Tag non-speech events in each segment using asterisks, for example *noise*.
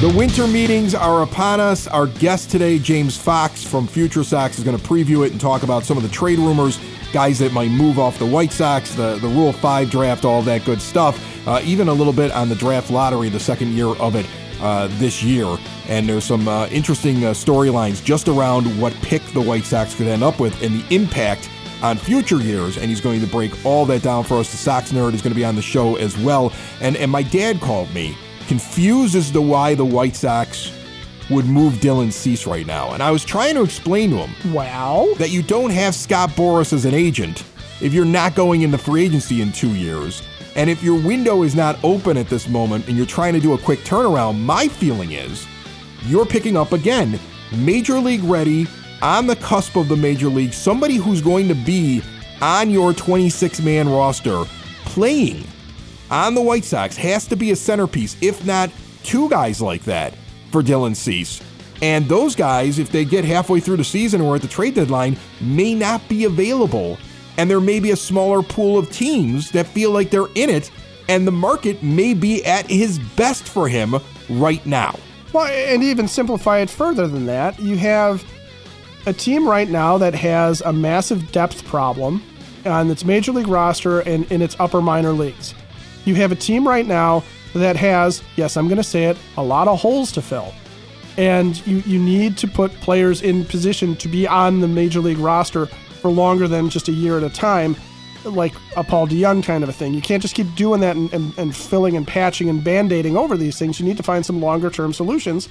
The winter meetings are upon us. Our guest today, James Fox from Future Sox, is going to preview it and talk about some of the trade rumors, guys that might move off the White Sox, the, the Rule 5 draft, all that good stuff. Uh, even a little bit on the draft lottery, the second year of it uh, this year. And there's some uh, interesting uh, storylines just around what pick the White Sox could end up with and the impact on future years, and he's going to break all that down for us. The Sox Nerd is going to be on the show as well. And and my dad called me confused as to why the White Sox would move Dylan Cease right now. And I was trying to explain to him Well, that you don't have Scott Boras as an agent if you're not going into free agency in two years. And if your window is not open at this moment and you're trying to do a quick turnaround, my feeling is you're picking up again, major league ready, on the cusp of the major league, somebody who's going to be on your 26 man roster playing on the White Sox has to be a centerpiece, if not two guys like that for Dylan Cease. And those guys, if they get halfway through the season or at the trade deadline, may not be available. And there may be a smaller pool of teams that feel like they're in it, and the market may be at his best for him right now. well, and even simplify it further than that, you have a team right now that has a massive depth problem on its major league roster and in its upper minor leagues. You have a team right now that has, yes, I'm going to say it, a lot of holes to fill. And you, you need to put players in position to be on the major league roster for longer than just a year at a time, like a Paul DeJong kind of a thing. You can't just keep doing that and, and, and filling and patching and band aiding over these things. You need to find some longer term solutions.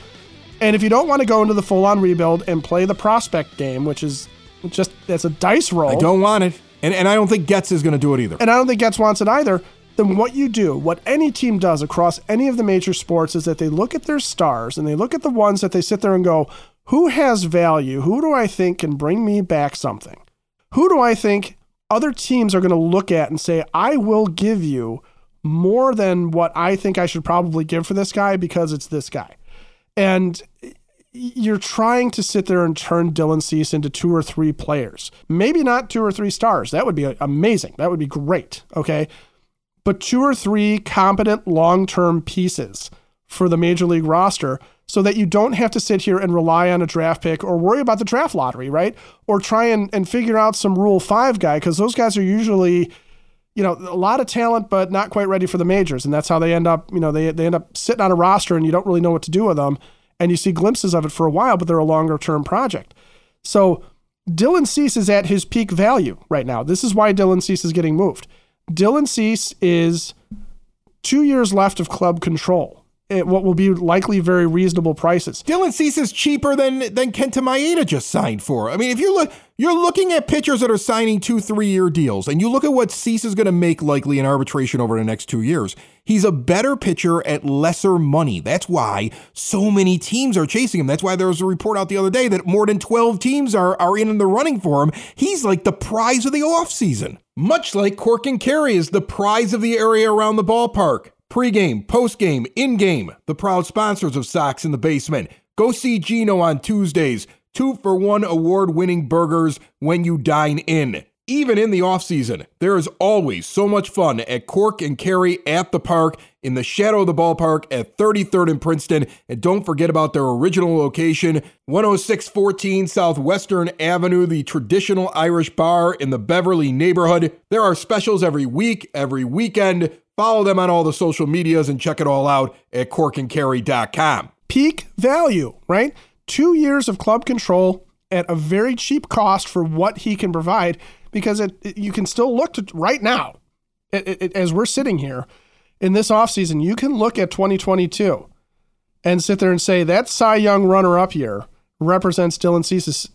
And if you don't want to go into the full on rebuild and play the prospect game, which is just that's a dice roll. I don't want it. And, and I don't think Getz is going to do it either. and I don't think Getz wants it either, then what you do, what any team does across any of the major sports is that they look at their stars and they look at the ones that they sit there and go, who has value? Who do I think can bring me back something? Who do I think other teams are going to look at and say, I will give you more than what I think I should probably give for this guy because it's this guy? And you're trying to sit there and turn Dylan Cease into two or three players. Maybe not two or three stars. That would be amazing. That would be great. Okay. But two or three competent long term pieces for the major league roster so that you don't have to sit here and rely on a draft pick or worry about the draft lottery, right? Or try and, and figure out some Rule 5 guy because those guys are usually you know, a lot of talent, but not quite ready for the majors. And that's how they end up, you know, they, they end up sitting on a roster and you don't really know what to do with them. And you see glimpses of it for a while, but they're a longer term project. So Dylan Cease is at his peak value right now. This is why Dylan Cease is getting moved. Dylan Cease is two years left of club control at what will be likely very reasonable prices. Dylan Cease is cheaper than than Kenta Maeda just signed for. I mean, if you look, you're looking at pitchers that are signing two, three year deals, and you look at what Cease is going to make likely in arbitration over the next two years. He's a better pitcher at lesser money. That's why so many teams are chasing him. That's why there was a report out the other day that more than 12 teams are, are in the running for him. He's like the prize of the offseason. Much like Cork and Kerry is the prize of the area around the ballpark. Pre-game, post-game, in-game, the proud sponsors of Sox in the Basement. Go see Gino on Tuesdays. Two for one award-winning burgers when you dine in. Even in the offseason, there is always so much fun at Cork and Kerry at the park in the shadow of the ballpark at 33rd and Princeton. And don't forget about their original location, 10614 Southwestern Avenue, the traditional Irish bar in the Beverly neighborhood. There are specials every week, every weekend. Follow them on all the social medias and check it all out at corkandkerry.com. Peak value, right? Two years of club control at a very cheap cost for what he can provide because it, it- you can still look to right now it, as we're sitting here in this offseason you can look at 2022 and sit there and say that cy young runner-up year represents dylan cease's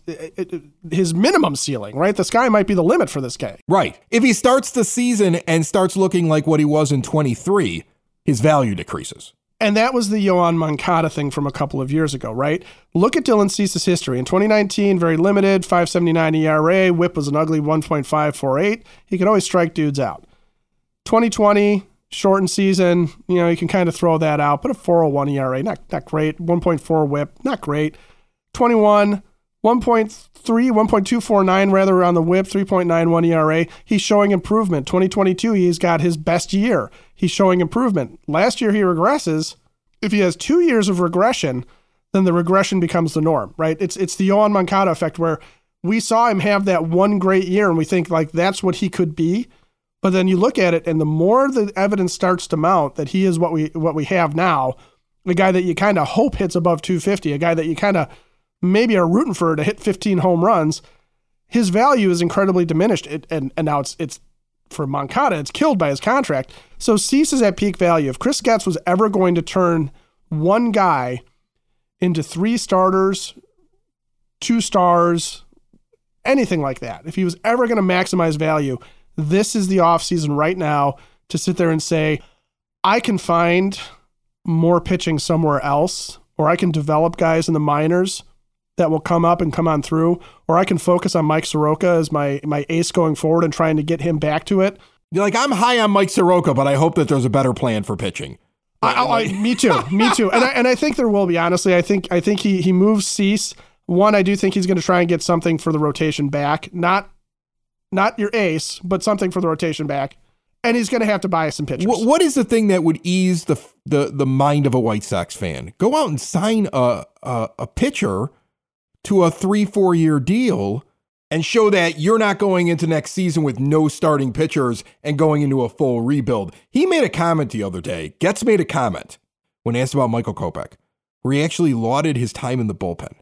his minimum ceiling right the sky might be the limit for this guy Right. If he starts the season and starts looking like what he was in 23, his value decreases. And that was the Yoan Moncada thing from a couple of years ago, right? Look at Dylan Cease's history. In 2019, very limited, 579 ERA. Whip was an ugly 1.548. He could always strike dudes out. 2020, shortened season, you know, you can kind of throw that out, but a 401 ERA, not, not great. 1.4 whip, not great. 21, 1.3, 1.249 rather on the whip, 3.91 ERA. He's showing improvement. 2022, he's got his best year. He's showing improvement. Last year, he regresses. If he has two years of regression, then the regression becomes the norm, right? It's it's the Yoan Moncada effect where we saw him have that one great year and we think like that's what he could be. But then you look at it and the more the evidence starts to mount that he is what we what we have now, a guy that you kind of hope hits above 250, a guy that you kind of maybe are rooting for to hit 15 home runs, his value is incredibly diminished. It, and, and now it's, it's for Moncada, it's killed by his contract. So Cease is at peak value. If Chris Getz was ever going to turn one guy into three starters, two stars, anything like that, if he was ever going to maximize value, this is the offseason right now to sit there and say, I can find more pitching somewhere else, or I can develop guys in the minors that will come up and come on through, or I can focus on Mike Soroka as my my ace going forward and trying to get him back to it. You're like I'm high on Mike Soroka, but I hope that there's a better plan for pitching. I, I, me too, me too, and I, and I think there will be. Honestly, I think I think he he moves Cease. One, I do think he's going to try and get something for the rotation back, not not your ace, but something for the rotation back. And he's going to have to buy some pitchers. What, what is the thing that would ease the the the mind of a White Sox fan? Go out and sign a a, a pitcher to a three, four year deal and show that you're not going into next season with no starting pitchers and going into a full rebuild. He made a comment the other day. Getz made a comment when asked about Michael Kopech, where he actually lauded his time in the bullpen.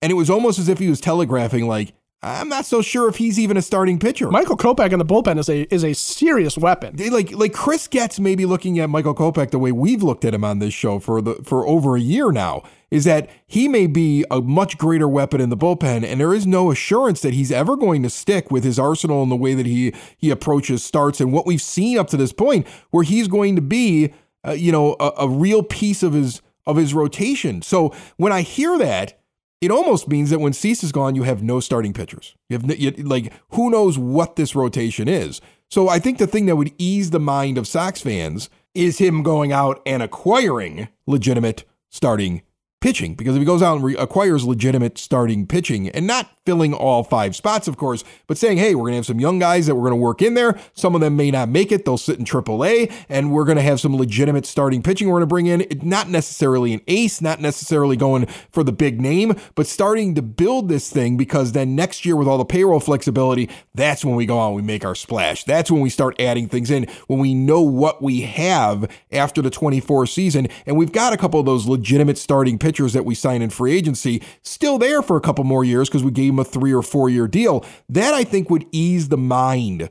And it was almost as if he was telegraphing, like, I'm not so sure if he's even a starting pitcher. Michael Kopech in the bullpen is a is a serious weapon. They, like like Chris Getz maybe looking at Michael Kopech the way we've looked at him on this show for the for over a year now is that he may be a much greater weapon in the bullpen, and there is no assurance that he's ever going to stick with his arsenal in the way that he he approaches starts and what we've seen up to this point, where he's going to be, uh, you know, a, a real piece of his of his rotation. So when I hear that, it almost means that when Cease is gone, you have no starting pitchers. You have you, like who knows what this rotation is. So I think the thing that would ease the mind of Sox fans is him going out and acquiring legitimate starting pitching because if he goes out and re- acquires legitimate starting pitching and not filling all five spots, of course, but saying, hey, we're going to have some young guys that we're going to work in there. Some of them may not make it. They'll sit in AAA, and we're going to have some legitimate starting pitching we're going to bring in. Not necessarily an ace, not necessarily going for the big name, but starting to build this thing because then next year, with all the payroll flexibility, that's when we go on, we make our splash. That's when we start adding things in, when we know what we have after the 24 season. And we've got a couple of those legitimate starting pitchers that we sign in free agency still there for a couple more years because we gave him a three or four year deal. That I think would ease the mind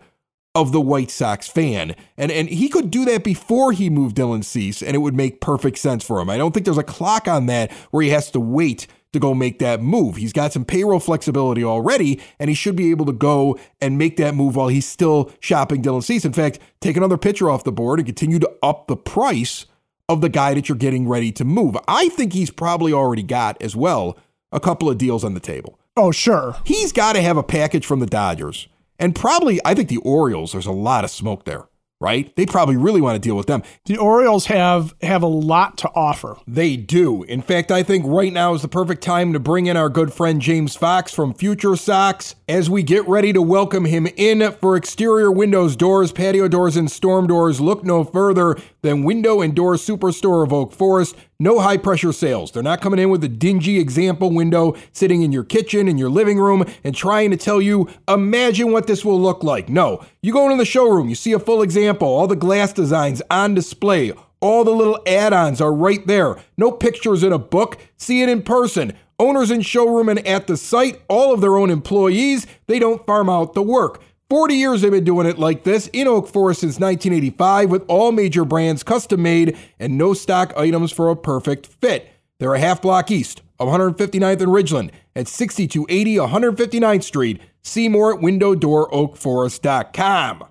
of the White Sox fan. And and he could do that before he moved Dylan Cease, and it would make perfect sense for him. I don't think there's a clock on that where he has to wait to go make that move. He's got some payroll flexibility already, and he should be able to go and make that move while he's still shopping Dylan Cease. In fact, take another pitcher off the board and continue to up the price of the guy that you're getting ready to move. I think he's probably already got as well a couple of deals on the table. Oh, sure. He's got to have a package from the Dodgers. And probably, I think the Orioles, there's a lot of smoke there, right? They probably really want to deal with them. The Orioles have have a lot to offer. They do. In fact, I think right now is the perfect time to bring in our good friend James Fox from Future Sox as we get ready to welcome him in for exterior windows, doors, patio doors, and storm doors. Look no further than Window and Door Superstore of Oak Forest. No high pressure sales. They're not coming in with a dingy example window sitting in your kitchen, in your living room, and trying to tell you, imagine what this will look like. No, you go into the showroom, you see a full example, all the glass designs on display, all the little add ons are right there. No pictures in a book, see it in person. Owners in showroom and at the site, all of their own employees, they don't farm out the work. 40 years they've been doing it like this in Oak Forest since 1985 with all major brands custom made and no stock items for a perfect fit. They're a half block east of 159th and Ridgeland at 6280 159th Street. See more at windows.oakforest.com.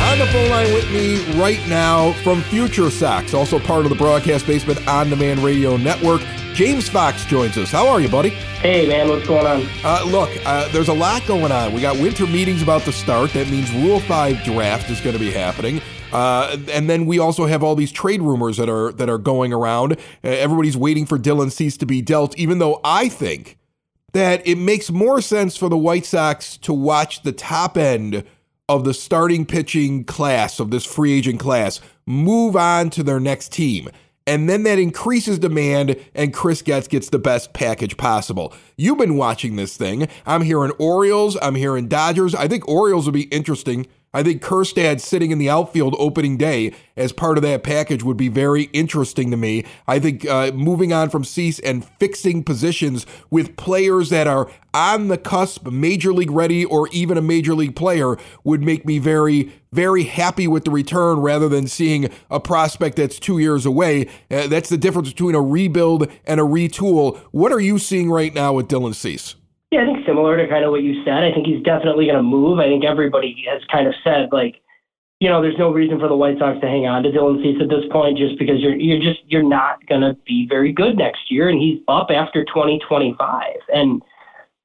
On the phone line with me right now from Future Sox, also part of the Broadcast Basement On Demand Radio Network. James Fox joins us. How are you, buddy? Hey, man, what's going on? Uh, look, uh, there's a lot going on. We got winter meetings about to start. That means Rule 5 draft is going to be happening. Uh, and then we also have all these trade rumors that are that are going around. Uh, everybody's waiting for Dylan Cease to be dealt, even though I think that it makes more sense for the White Sox to watch the top end of the starting pitching class of this free agent class move on to their next team. And then that increases demand, and Chris Getz gets the best package possible. You've been watching this thing. I'm hearing Orioles, I'm hearing Dodgers. I think Orioles will be interesting I think Kjerstad sitting in the outfield opening day as part of that package would be very interesting to me. I think uh, moving on from Cease and fixing positions with players that are on the cusp, major league ready, or even a major league player would make me very, very happy with the return rather than seeing a prospect that's two years away. Uh, that's the difference between a rebuild and a retool. What are you seeing right now with Dylan Cease? Yeah, I think similar to kind of what you said. I think he's definitely going to move. I think everybody has kind of said like, you know, there's no reason for the White Sox to hang on to Dylan Cease at this point, just because you're you're just you're not going to be very good next year, and he's up after 2025, and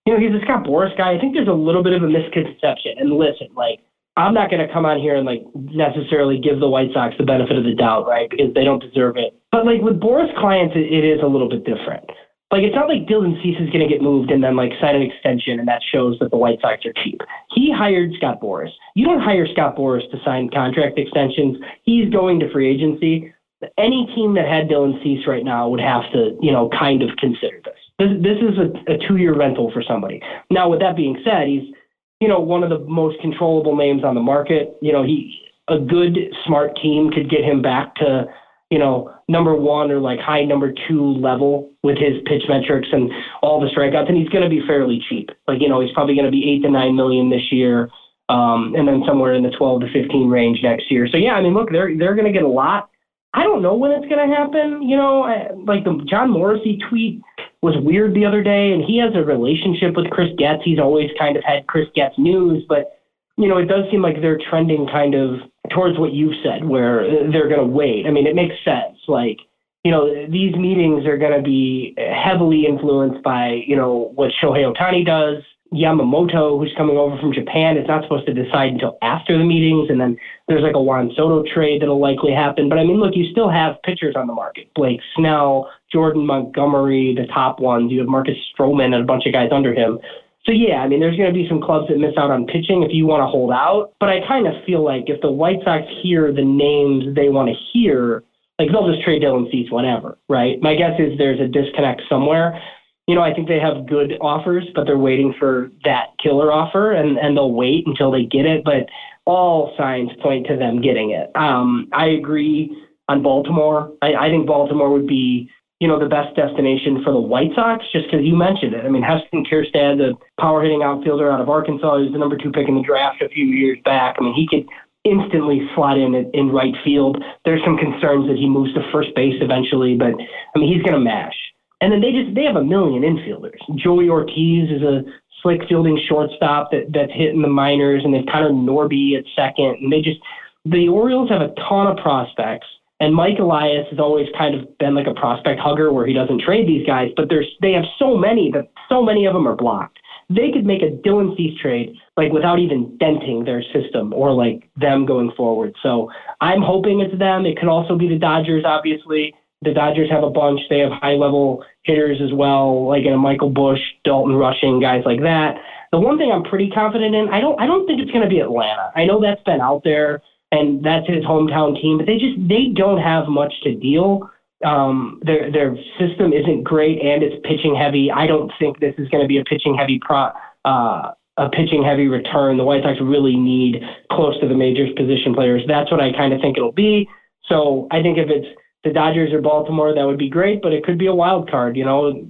you know he's a Scott Boras guy. I think there's a little bit of a misconception. And listen, like I'm not going to come on here and like necessarily give the White Sox the benefit of the doubt, right? Because they don't deserve it. But like with Boras clients, it, it is a little bit different. Like it's not like Dylan Cease is going to get moved and then like sign an extension and that shows that the White Sox are cheap. He hired Scott Boras. You don't hire Scott Boras to sign contract extensions. He's going to free agency. Any team that had Dylan Cease right now would have to, you know, kind of consider this. This, this is a, a two-year rental for somebody. Now, with that being said, he's, you know, one of the most controllable names on the market. You know, he a good, smart team could get him back to you know, number one or like high number two level with his pitch metrics and all the strikeouts, and he's going to be fairly cheap. Like, you know, he's probably going to be eight to nine million this year, um, and then somewhere in the 12 to 15 range next year. So yeah, I mean, look, they're they're going to get a lot. I don't know when it's going to happen. You know, I, like the Jon Morosi tweet was weird the other day, and he has a relationship with Chris Getz. He's always kind of had Chris Getz news, but you know, it does seem like they're trending kind of towards what you've said, where they're going to wait. I mean, it makes sense. Like, you know, these meetings are going to be heavily influenced by, you know, what Shohei Ohtani does. Yamamoto, who's coming over from Japan, is not supposed to decide until after the meetings. And then there's like a Juan Soto trade that'll likely happen. But I mean, look, you still have pitchers on the market Blake Snell, Jordan Montgomery, the top ones. You have Marcus Stroman and a bunch of guys under him. So yeah, I mean, there's going to be some clubs that miss out on pitching if you want to hold out. But I kind of feel like if the White Sox hear the names they want to hear, like they'll just trade Dylan Cease whenever, right? My guess is there's a disconnect somewhere. You know, I think they have good offers, but they're waiting for that killer offer, and and they'll wait until they get it. But all signs point to them getting it. Um, I agree on Baltimore. I, I think Baltimore would be you know, the best destination for the White Sox, just because you mentioned it. I mean, Heston Kjerstad, the power hitting outfielder out of Arkansas, he was the number two pick in the draft a few years back. I mean, he could instantly slot in in right field. There's some concerns that he moves to first base eventually, but I mean, he's going to mash. And then they just they have a million infielders. Joey Ortiz is a slick fielding shortstop that that's hitting the minors, and they've Connor Norby at second, and they just the Orioles have a ton of prospects and Mike Elias has always kind of been like a prospect hugger where he doesn't trade these guys, but there's they have so many that so many of them are blocked. They could make a Dylan Cease trade like without even denting their system or like them going forward. So I'm hoping it's them. It could also be the Dodgers, obviously. The Dodgers have a bunch. They have high level hitters as well, like a Michael Busch, Dalton Rushing, guys like that. The one thing I'm pretty confident in, I don't I don't think it's gonna be Atlanta. I know that's been out there and that's his hometown team. But they just they don't have much to deal. Um, their their system isn't great, and it's pitching heavy. I don't think this is going to be a pitching heavy pro. Uh, a pitching heavy return. The White Sox really need close to the majors position players. That's what I kind of think it'll be. So I think if it's the Dodgers or Baltimore, that would be great, but it could be a wild card. You know,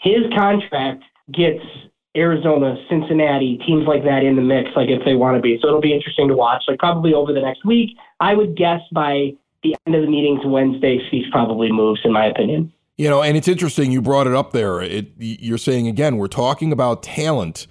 his contract gets Arizona, Cincinnati, teams like that in the mix, like if they want to be. So it'll be interesting to watch. Like probably over the next week, I would guess by the end of the meetings Wednesday, Cease probably moves, in my opinion. You know, and it's interesting you brought it up there. It, you're saying again, we're talking about talent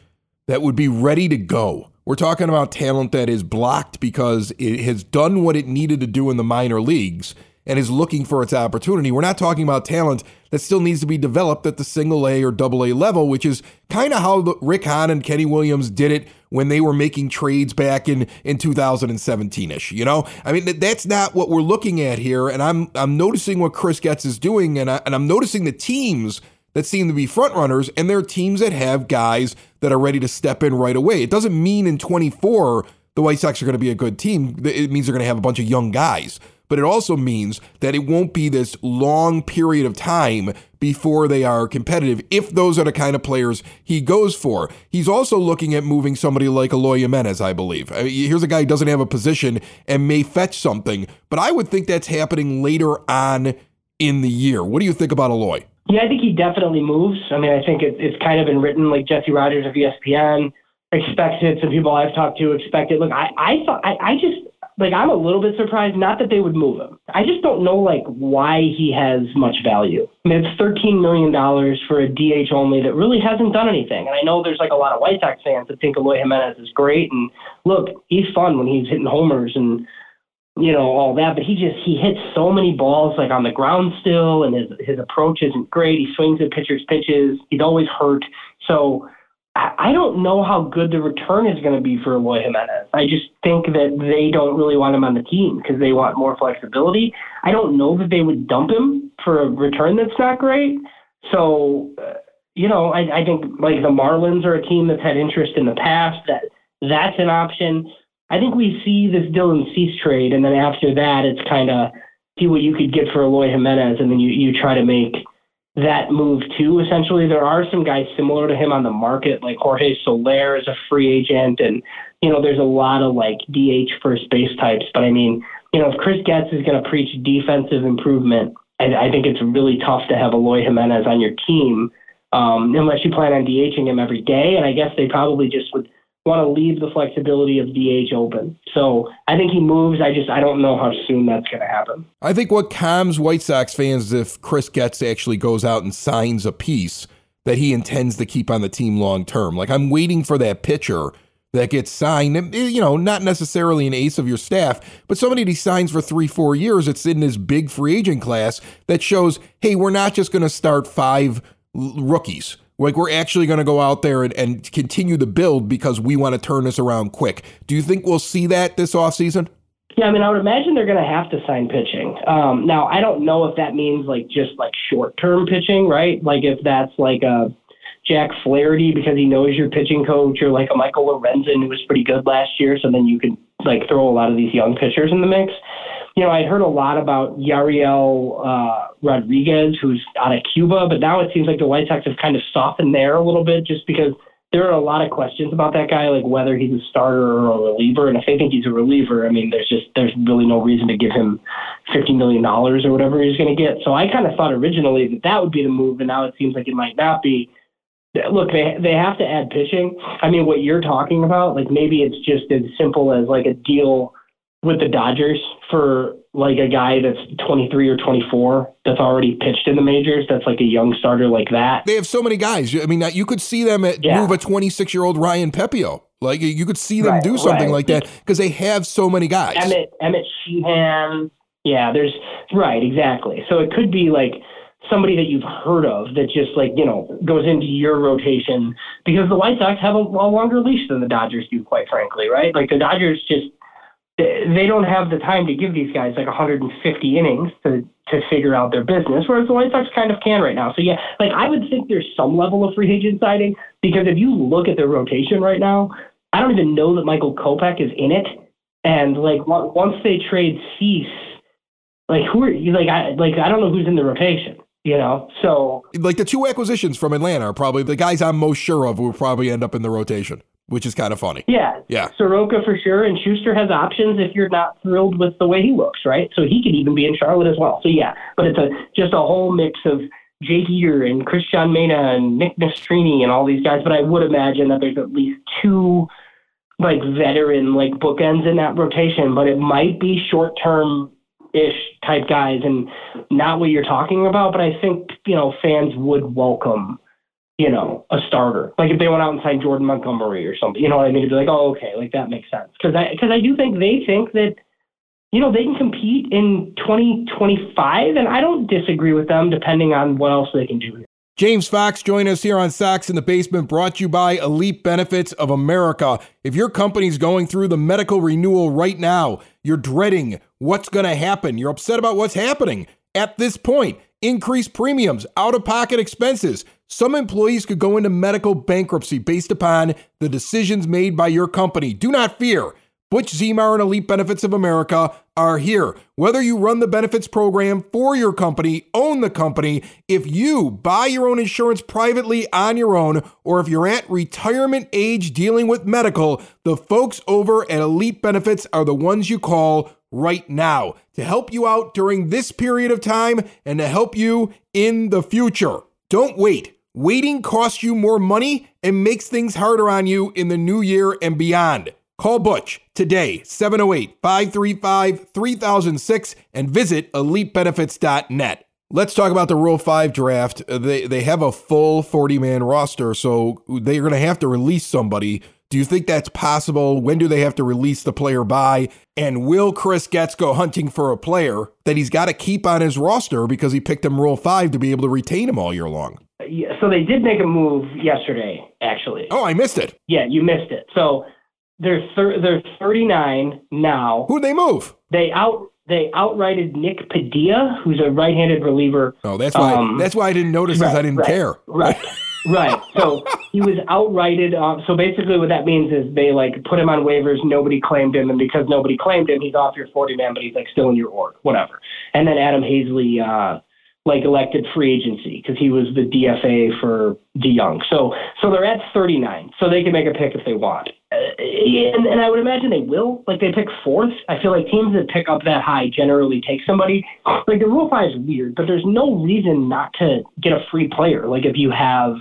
that would be ready to go. We're talking about talent that is blocked because it has done what it needed to do in the minor leagues and is looking for its opportunity. We're not talking about talent that still needs to be developed at the single A or double A level, which is kind of how Rick Hahn and Kenny Williams did it when they were making trades back in in 2017ish. You know, I mean that's not what we're looking at here. And I'm I'm noticing what Chris Getz is doing, and I, and I'm noticing the teams that seem to be front runners, and they're teams that have guys that are ready to step in right away. It doesn't mean in 24 the White Sox are going to be a good team. It means they're going to have a bunch of young guys. But it also means that it won't be this long period of time before they are competitive if those are the kind of players he goes for. He's also looking at moving somebody like Eloy Jimenez, I believe. I mean, here's a guy who doesn't have a position and may fetch something, but I would think that's happening later on in the year. What do you think about Eloy? Yeah, I think he definitely moves. I mean, I think it, it's kind of been written like Jesse Rogers of ESPN expects it. Some people I've talked to expect it. Look, I, I thought I, I just like I'm a little bit surprised. Not that they would move him. I just don't know like why he has much value. I mean, it's 13 million dollars for a DH only that really hasn't done anything. And I know there's like a lot of White Sox fans that think Eloy Jimenez is great. And look, he's fun when he's hitting homers and you know all that. But he just he hits so many balls like on the ground still, and his his approach isn't great. He swings at pitchers' pitches. He's always hurt. So I don't know how good the return is going to be for Eloy Jimenez. I just think that they don't really want him on the team because they want more flexibility. I don't know that they would dump him for a return that's not great. So, uh, you know, I, I think like the Marlins are a team that's had interest in the past. That that's an option. I think we see this Dylan Cease trade, and then after that, it's kind of see what you could get for Eloy Jimenez, and then you you try to make that move too. Essentially, there are some guys similar to him on the market, like Jorge Soler is a free agent, and you know there's a lot of like DH first base types. But I mean, you know, if Chris Getz is going to preach defensive improvement, I, I think it's really tough to have Eloy Jimenez on your team um, unless you plan on DHing him every day. And I guess they probably just would want to leave the flexibility of DH open. So I think he moves. I just I don't know how soon that's going to happen. I think what calms White Sox fans if Chris Getz actually goes out and signs a piece that he intends to keep on the team long term. Like I'm waiting for that pitcher that gets signed, eh, you know, not necessarily an ace of your staff, but somebody that he signs for three, four years. It's in this big free agent class that shows, hey, we're not just going to start five rookies like we're actually going to go out there and, and continue the build because we want to turn this around quick. Do you think we'll see that this offseason? Yeah, I mean, I would imagine they're going to have to sign pitching. Um, now, I don't know if that means like just like short term pitching, right? Like if that's like a Jack Flaherty because he knows your pitching coach, or like a Michael Lorenzen who was pretty good last year, so then you could like throw a lot of these young pitchers in the mix you know, I heard a lot about Yariel uh, Rodriguez, who's out of Cuba, but now it seems like the White Sox have kind of softened there a little bit just because there are a lot of questions about that guy, like whether he's a starter or a reliever. And if they think he's a reliever, I mean, there's just there's really no reason to give him fifty million dollars or whatever he's going to get. So I kind of thought originally that that would be the move, and now it seems like it might not be. Look, they they have to add pitching. I mean, what you're talking about, like maybe it's just as simple as like a deal with the Dodgers for like a guy that's 23 or 24 that's already pitched in the majors. That's like a young starter like that. They have so many guys. I mean, you could see them at, yeah. move a 26 year old Ryan Pepiot. Like you could see them right, do something right. like that because they have so many guys. Emmett, Emmett Sheehan. Yeah, there's right, exactly. So it could be like somebody that you've heard of that just like you know goes into your rotation because the White Sox have a, a longer leash than the Dodgers do, quite frankly, right? Like the Dodgers just they don't have the time to give these guys like 150 innings to to figure out their business, whereas the White Sox kind of can right now. So yeah, like I would think there's some level of free agent signing because if you look at their rotation right now, I don't even know that Michael Kopech is in it, and like once they trade Cease, like who are you? Like I like I don't know who's in the rotation. You know, so like the two acquisitions from Atlanta are probably the guys I'm most sure of will probably end up in the rotation which is kind of funny. Yeah. Yeah. Soroka for sure. And Shuster has options if you're not thrilled with the way he looks, right? So he could even be in Charlotte as well. So yeah, but it's a just a whole mix of Jake Eder and Cristian Mena and Nick Nastrini and all these guys. But I would imagine that there's at least two like veteran like bookends in that rotation, but it might be short term ish type guys and not what you're talking about. But I think, you know, fans would welcome you know, a starter. Like if they went out and signed Jordan Montgomery or something, you know what I mean? To be like, oh, okay, like that makes sense. Because I because I do think they think that you know they can compete in 2025, and I don't disagree with them, depending on what else they can do. Here. James Fox join us here on Sox in the Basement, brought to you by Elite Benefits of America. If your company's going through the medical renewal right now, you're dreading what's going to happen, you're upset about what's happening at this point, increased premiums, out of pocket expenses. Some employees could go into medical bankruptcy based upon the decisions made by your company. Do not fear. Butch Zimar and Elite Benefits of America are here. Whether you run the benefits program for your company, own the company, if you buy your own insurance privately on your own, or if you're at retirement age dealing with medical, the folks over at Elite Benefits are the ones you call right now to help you out during this period of time and to help you in the future. Don't wait. Waiting costs you more money and makes things harder on you in the new year and beyond. Call Butch today, 708 535 3006, and visit elitebenefits.net. Let's talk about the Rule 5 draft. They, they have a full 40 man roster, so they're going to have to release somebody. Do you think that's possible? When do they have to release the player by? And will Chris Getz go hunting for a player that he's got to keep on his roster because he picked him Rule 5 to be able to retain him all year long? Yeah, so they did make a move yesterday, actually. Oh, I missed it. Yeah, you missed it. So they're thir- they're 39 now. Who'd they move? They out they outrighted Nick Padilla, who's a right-handed reliever. Oh, that's why um, that's why I didn't notice right, I didn't right, care. Right. right. So he was outrighted. Uh, so basically, what that means is they like put him on waivers. Nobody claimed him, and because nobody claimed him, he's off your 40 man, but he's like still in your org, whatever. And then Adam Haseley uh, like elected free agency because he was the DFA for DeJong. So so they're at 39, so they can make a pick if they want. Uh, and, and I would imagine they will. Like they pick fourth. I feel like teams that pick up that high generally take somebody. Like the rule five is weird, but there's no reason not to get a free player. Like if you have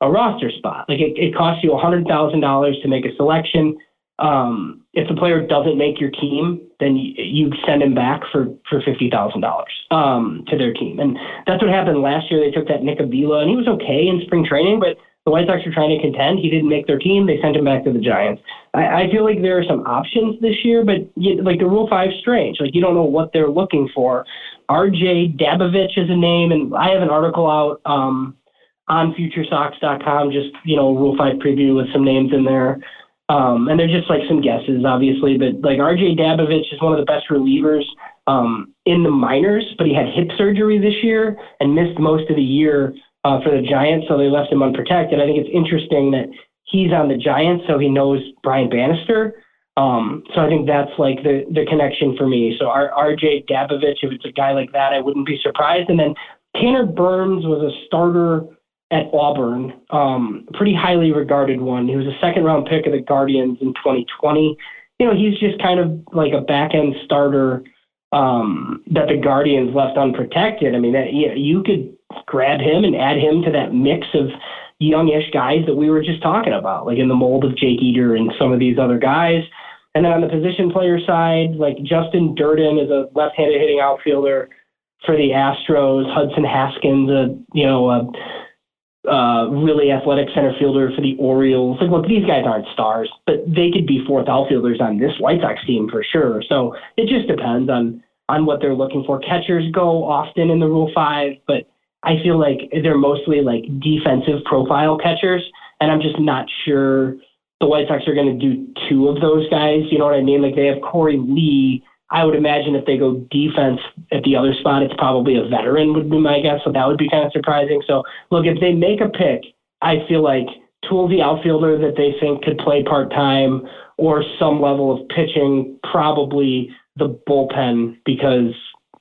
a roster spot, like it, it costs you a hundred thousand dollars to make a selection um, if the player doesn't make your team, then you, you send him back for for fifty thousand dollars um, to their team, and that's what happened last year. They took that Nick Avila, and he was okay in spring training, but the White Sox were trying to contend. He didn't make their team. They sent him back to the Giants. I, I feel like there are some options this year, but you, like the Rule Five strange. Like you don't know what they're looking for. R.J. Dabovich is a name, and I have an article out um, on FutureSox.com, just you know Rule Five preview with some names in there. Um, and they're just like some guesses, obviously, but like RJ Dabovich is one of the best relievers um, in the minors, but he had hip surgery this year and missed most of the year uh, for the Giants, so they left him unprotected. I think it's interesting that he's on the Giants, so he knows Brian Bannister. Um, so I think that's like the the connection for me. So RJ Dabovich, if it's a guy like that, I wouldn't be surprised. And then Tanner Burns was a starter at Auburn, um, pretty highly regarded one. He was a second round pick of the Guardians in 2020. You know, he's just kind of like a back end starter um, that the Guardians left unprotected. I mean, that, you, you could grab him and add him to that mix of youngish guys that we were just talking about, like in the mold of Jake Eder and some of these other guys. And then on the position player side, like Justin Dirden is a left-handed hitting outfielder for the Astros. Hudson Haskins, a you know a uh, really athletic center fielder for the Orioles. Like, look, these guys aren't stars, but they could be fourth outfielders on this White Sox team for sure. So it just depends on on what they're looking for. Catchers go often in the Rule Five, but I feel like they're mostly like defensive profile catchers, and I'm just not sure the White Sox are going to do two of those guys. You know what I mean? Like they have Korey Lee I would imagine if they go defense at the other spot, it's probably a veteran would be my guess. So that would be kind of surprising. So look, if they make a pick, I feel like Tool the outfielder that they think could play part time or some level of pitching, probably the bullpen because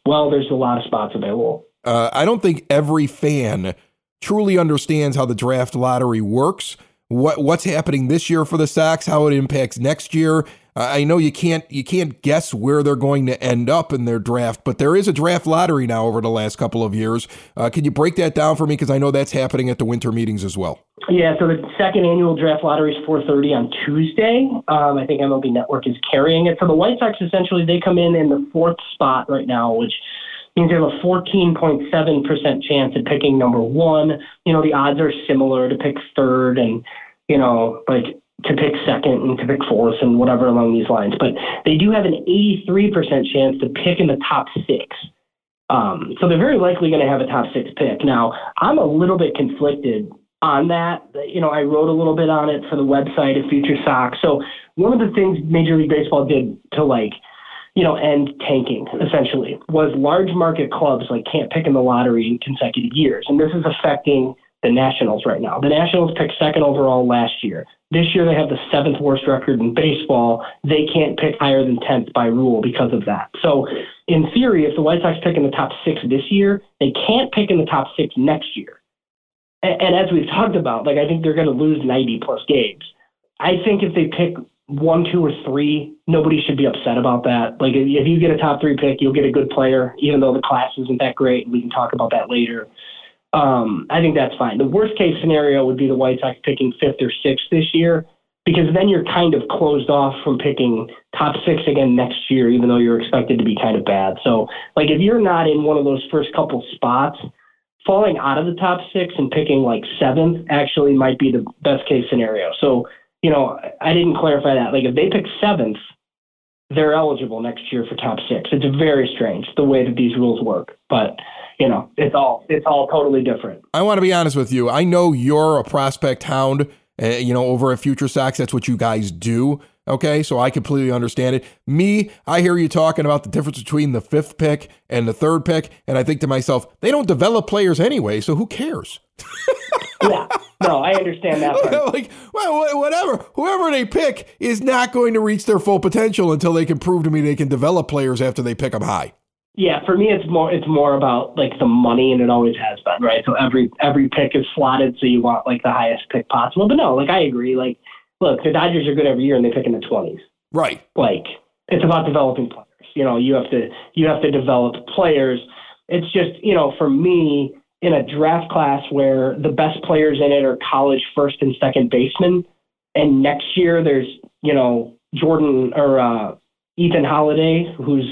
well, there's a lot of spots available. Uh, I don't think every fan truly understands how the draft lottery works. What what's happening this year for the Sox, how it impacts next year, I know you can't you can't guess where they're going to end up in their draft, but there is a draft lottery now over the last couple of years. Uh, can you break that down for me? Because I know that's happening at the winter meetings as well. Yeah, so the second annual draft lottery is 4:30 on Tuesday. Um, I think MLB Network is carrying it. So the White Sox essentially they come in in the fourth spot right now, which means they have a 14.7% chance at picking number one. You know, the odds are similar to pick third and, you know, like to pick second and to pick fourth and whatever along these lines. But they do have an 83% chance to pick in the top six. Um, so they're very likely going to have a top six pick. Now, I'm a little bit conflicted on that. You know, I wrote a little bit on it for the website of Future Sox. So one of the things Major League Baseball did to like, you know, end tanking essentially was large market clubs like can't pick in the lottery in consecutive years, and this is affecting the Nationals right now. The Nationals picked second overall last year. This year they have the seventh worst record in baseball. They can't pick higher than 10th by rule because of that. So, in theory, if the White Sox pick in the top six this year, they can't pick in the top six next year. And, and as we've talked about, like I think they're going to lose 90 plus games. I think if they pick one, two, or three, nobody should be upset about that. Like if you get a top three pick, you'll get a good player, even though the class isn't that great. We can talk about that later. Um, I think that's fine. The worst case scenario would be the White Sox picking fifth or sixth this year, because then you're kind of closed off from picking top six again next year, even though you're expected to be kind of bad. So, like, if you're not in one of those first couple spots, falling out of the top six and picking like seventh actually might be the best case scenario. So, you know, I didn't clarify that. Like, if they pick seventh, they're eligible next year for top six. It's very strange the way that these rules work, but you know, it's all it's all totally different. I want to be honest with you. I know you're a prospect hound. Uh, you know, over at Future Sox, that's what you guys do. Okay, so I completely understand it. Me, I hear you talking about the difference between the fifth pick and the third pick, and I think to myself, they don't develop players anyway, so who cares? *laughs* yeah, no, I understand that. Part. *laughs* like, well, whatever, whoever they pick is not going to reach their full potential until they can prove to me they can develop players after they pick them high. Yeah, for me, it's more it's more about like the money, and it always has been, right? So every every pick is slotted, so you want like the highest pick possible. But no, like I agree. Like, look, the Dodgers are good every year, and they pick in the twenties. Right. Like, it's about developing players. You know, you have to you have to develop players. It's just you know, for me, in a draft class where the best players in it are college first and second basemen, and next year there's you know Jordan or uh, Ethan Holliday, who's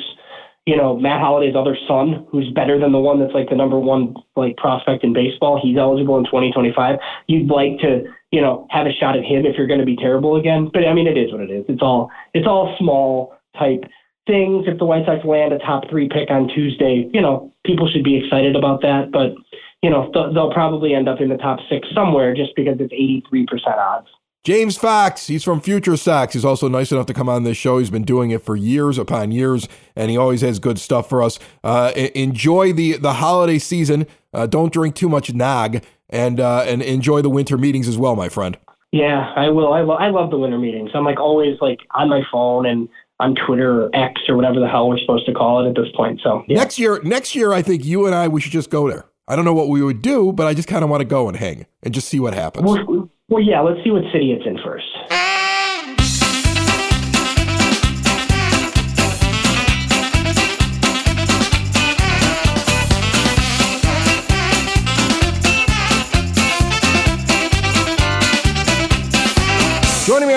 you know, Matt Holliday's other son, who's better than the one that's like the number one like prospect in baseball, he's eligible in 2025. You'd like to, you know, have a shot at him if you're going to be terrible again. But I mean, it is what it is. It's all it's all small type things. If the White Sox land a top three pick on Tuesday, you know, people should be excited about that. But you know, th- they'll probably end up in the top six somewhere just because it's 83% odds. James Fox, he's from Future Sox. He's also nice enough to come on this show. He's been doing it for years upon years, and he always has good stuff for us. Uh, enjoy the the holiday season. Uh, don't drink too much nog, and uh, and enjoy the winter meetings as well, my friend. Yeah, I will. I, lo- I love the winter meetings. I'm like always like on my phone and on Twitter or X or whatever the hell we're supposed to call it at this point. So yeah. next year, next year, I think you and I we should just go there. I don't know what we would do, but I just kind of want to go and hang and just see what happens. Well, well, yeah, let's see what city it's in first.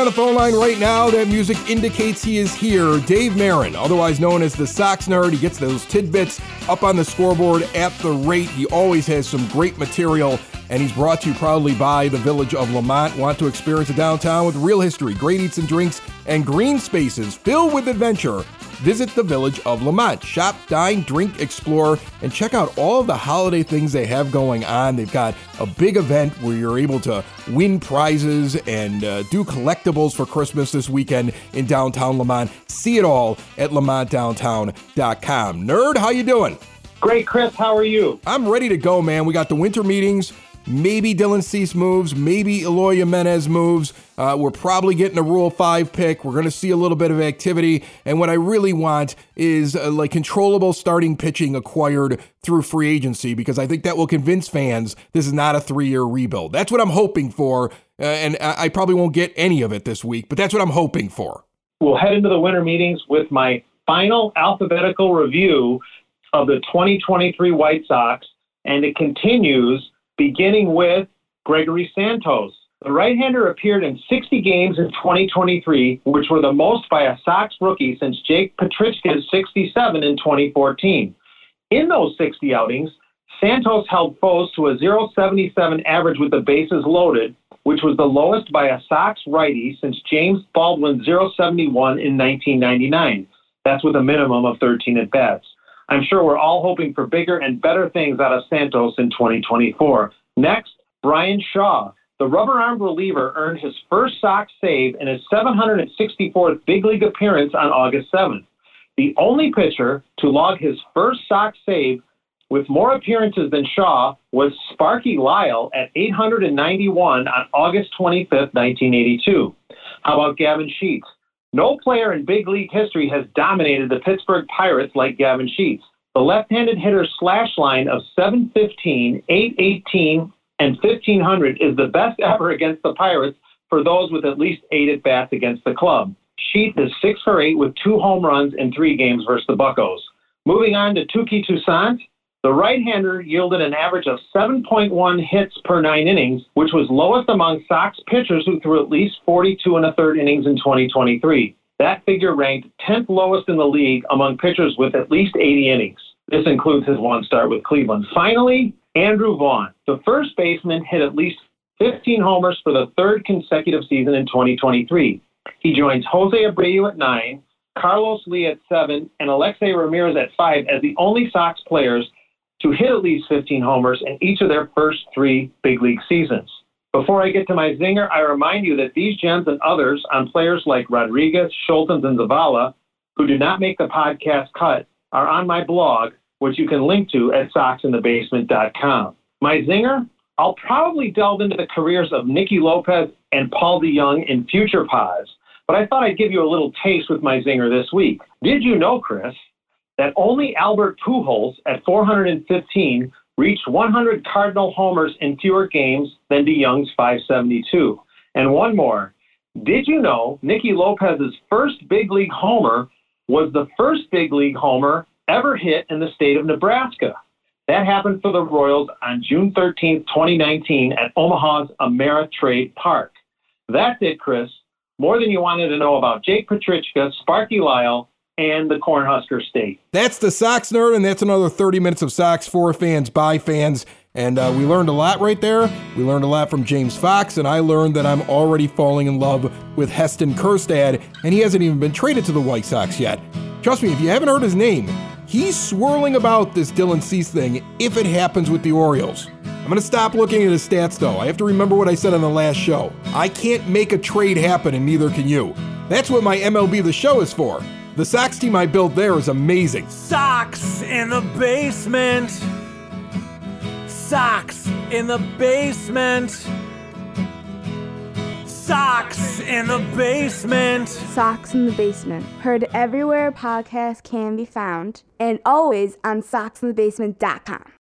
On the phone line right now, that music indicates he is here. Dave Marin, otherwise known as the Sox Nerd. He gets those tidbits up on the scoreboard at the rate. He always has some great material and he's brought to you proudly by the Village of Lemont. Want to experience a downtown with real history, great eats and drinks, and green spaces filled with adventure? Visit the Village of Lemont. Shop, dine, drink, explore, and check out all the holiday things they have going on. They've got a big event where you're able to win prizes and uh, do collectibles for Christmas this weekend in downtown Lemont. See it all at lemontdowntown.com. Nerd, how you doing? Great, Chris. How are you? I'm ready to go, man. We got the winter meetings. Maybe Dylan Cease moves. Maybe Eloy Jimenez moves. Uh, we're probably getting a Rule 5 pick. We're going to see a little bit of activity. And what I really want is uh, like controllable starting pitching acquired through free agency because I think that will convince fans this is not a three year rebuild. That's what I'm hoping for. Uh, and I, I probably won't get any of it this week, but that's what I'm hoping for. We'll head into the winter meetings with my final alphabetical review of the 2023 White Sox. And it continues beginning with Gregory Santos. The right hander appeared in 60 games in 2023, which were the most by a Sox rookie since Jake Petricka's 67 in 2014. In those 60 outings, Santos held foes to a 0.77 average with the bases loaded, which was the lowest by a Sox righty since James Baldwin's 0.71 in 1999. That's with a minimum of 13 at bats. I'm sure we're all hoping for bigger and better things out of Santos in 2024. Next, Bryan Shaw. The rubber armed reliever earned his first Sox save in his 764th big league appearance on August 7th. The only pitcher to log his first Sox save with more appearances than Shaw was Sparky Lyle at 891 on August 25th, 1982. How about Gavin Sheets? No player in big league history has dominated the Pittsburgh Pirates like Gavin Sheets. The left handed hitter's slash line of 715, 818, and 1500 is the best ever against the Pirates for those with at least eight at bats against the club. Sheets is six for eight with two home runs in three games versus the Buckos. Moving on to Touki Toussaint, the right-hander yielded an average of 7.1 hits per nine innings, which was lowest among Sox pitchers who threw at least 42 and a third innings in 2023. That figure ranked 10th lowest in the league among pitchers with at least 80 innings. This includes his one start with Cleveland. Finally, Andrew Vaughn, the first baseman, hit at least 15 homers for the third consecutive season in 2023. He joins Jose Abreu at nine, Carlos Lee at seven, and Alexei Ramirez at five as the only Sox players to hit at least 15 homers in each of their first three big league seasons. Before I get to my zinger, I remind you that these gems and others on players like Rodriguez, Scholtens, and Zavala, who do not make the podcast cut, are on my blog, which you can link to at soxinthebasement.com. My zinger? I'll probably delve into the careers of Nicky Lopez and Paul DeJong in future pods, but I thought I'd give you a little taste with my zinger this week. Did you know, Chris, that only Albert Pujols at 415 reached 100 Cardinal homers in fewer games than DeJong's 572? And one more. Did you know Nicky Lopez's first big league homer was the first big league homer ever hit in the state of Nebraska? That happened for the Royals on June 13, 2019, at Omaha's Ameritrade Park. That's it, Chris. More than you wanted to know about Jake Petricka, Sparky Lyle, and the Cornhusker State. That's the Sox nerd, and that's another 30 minutes of Sox for fans, by fans. And uh, we learned a lot right there. We learned a lot from James Fox, and I learned that I'm already falling in love with Heston Kjerstad, and he hasn't even been traded to the White Sox yet. Trust me, if you haven't heard his name, he's swirling about this Dylan Cease thing if it happens with the Orioles. I'm going to stop looking at his stats, though. I have to remember what I said on the last show. I can't make a trade happen, and neither can you. That's what my MLB The Show is for. The Sox team I built there is amazing. Sox in the basement. Sox in the basement. Sox in the basement. Sox in the Basement. Heard everywhere podcasts can be found and always on soxinthebasement.com.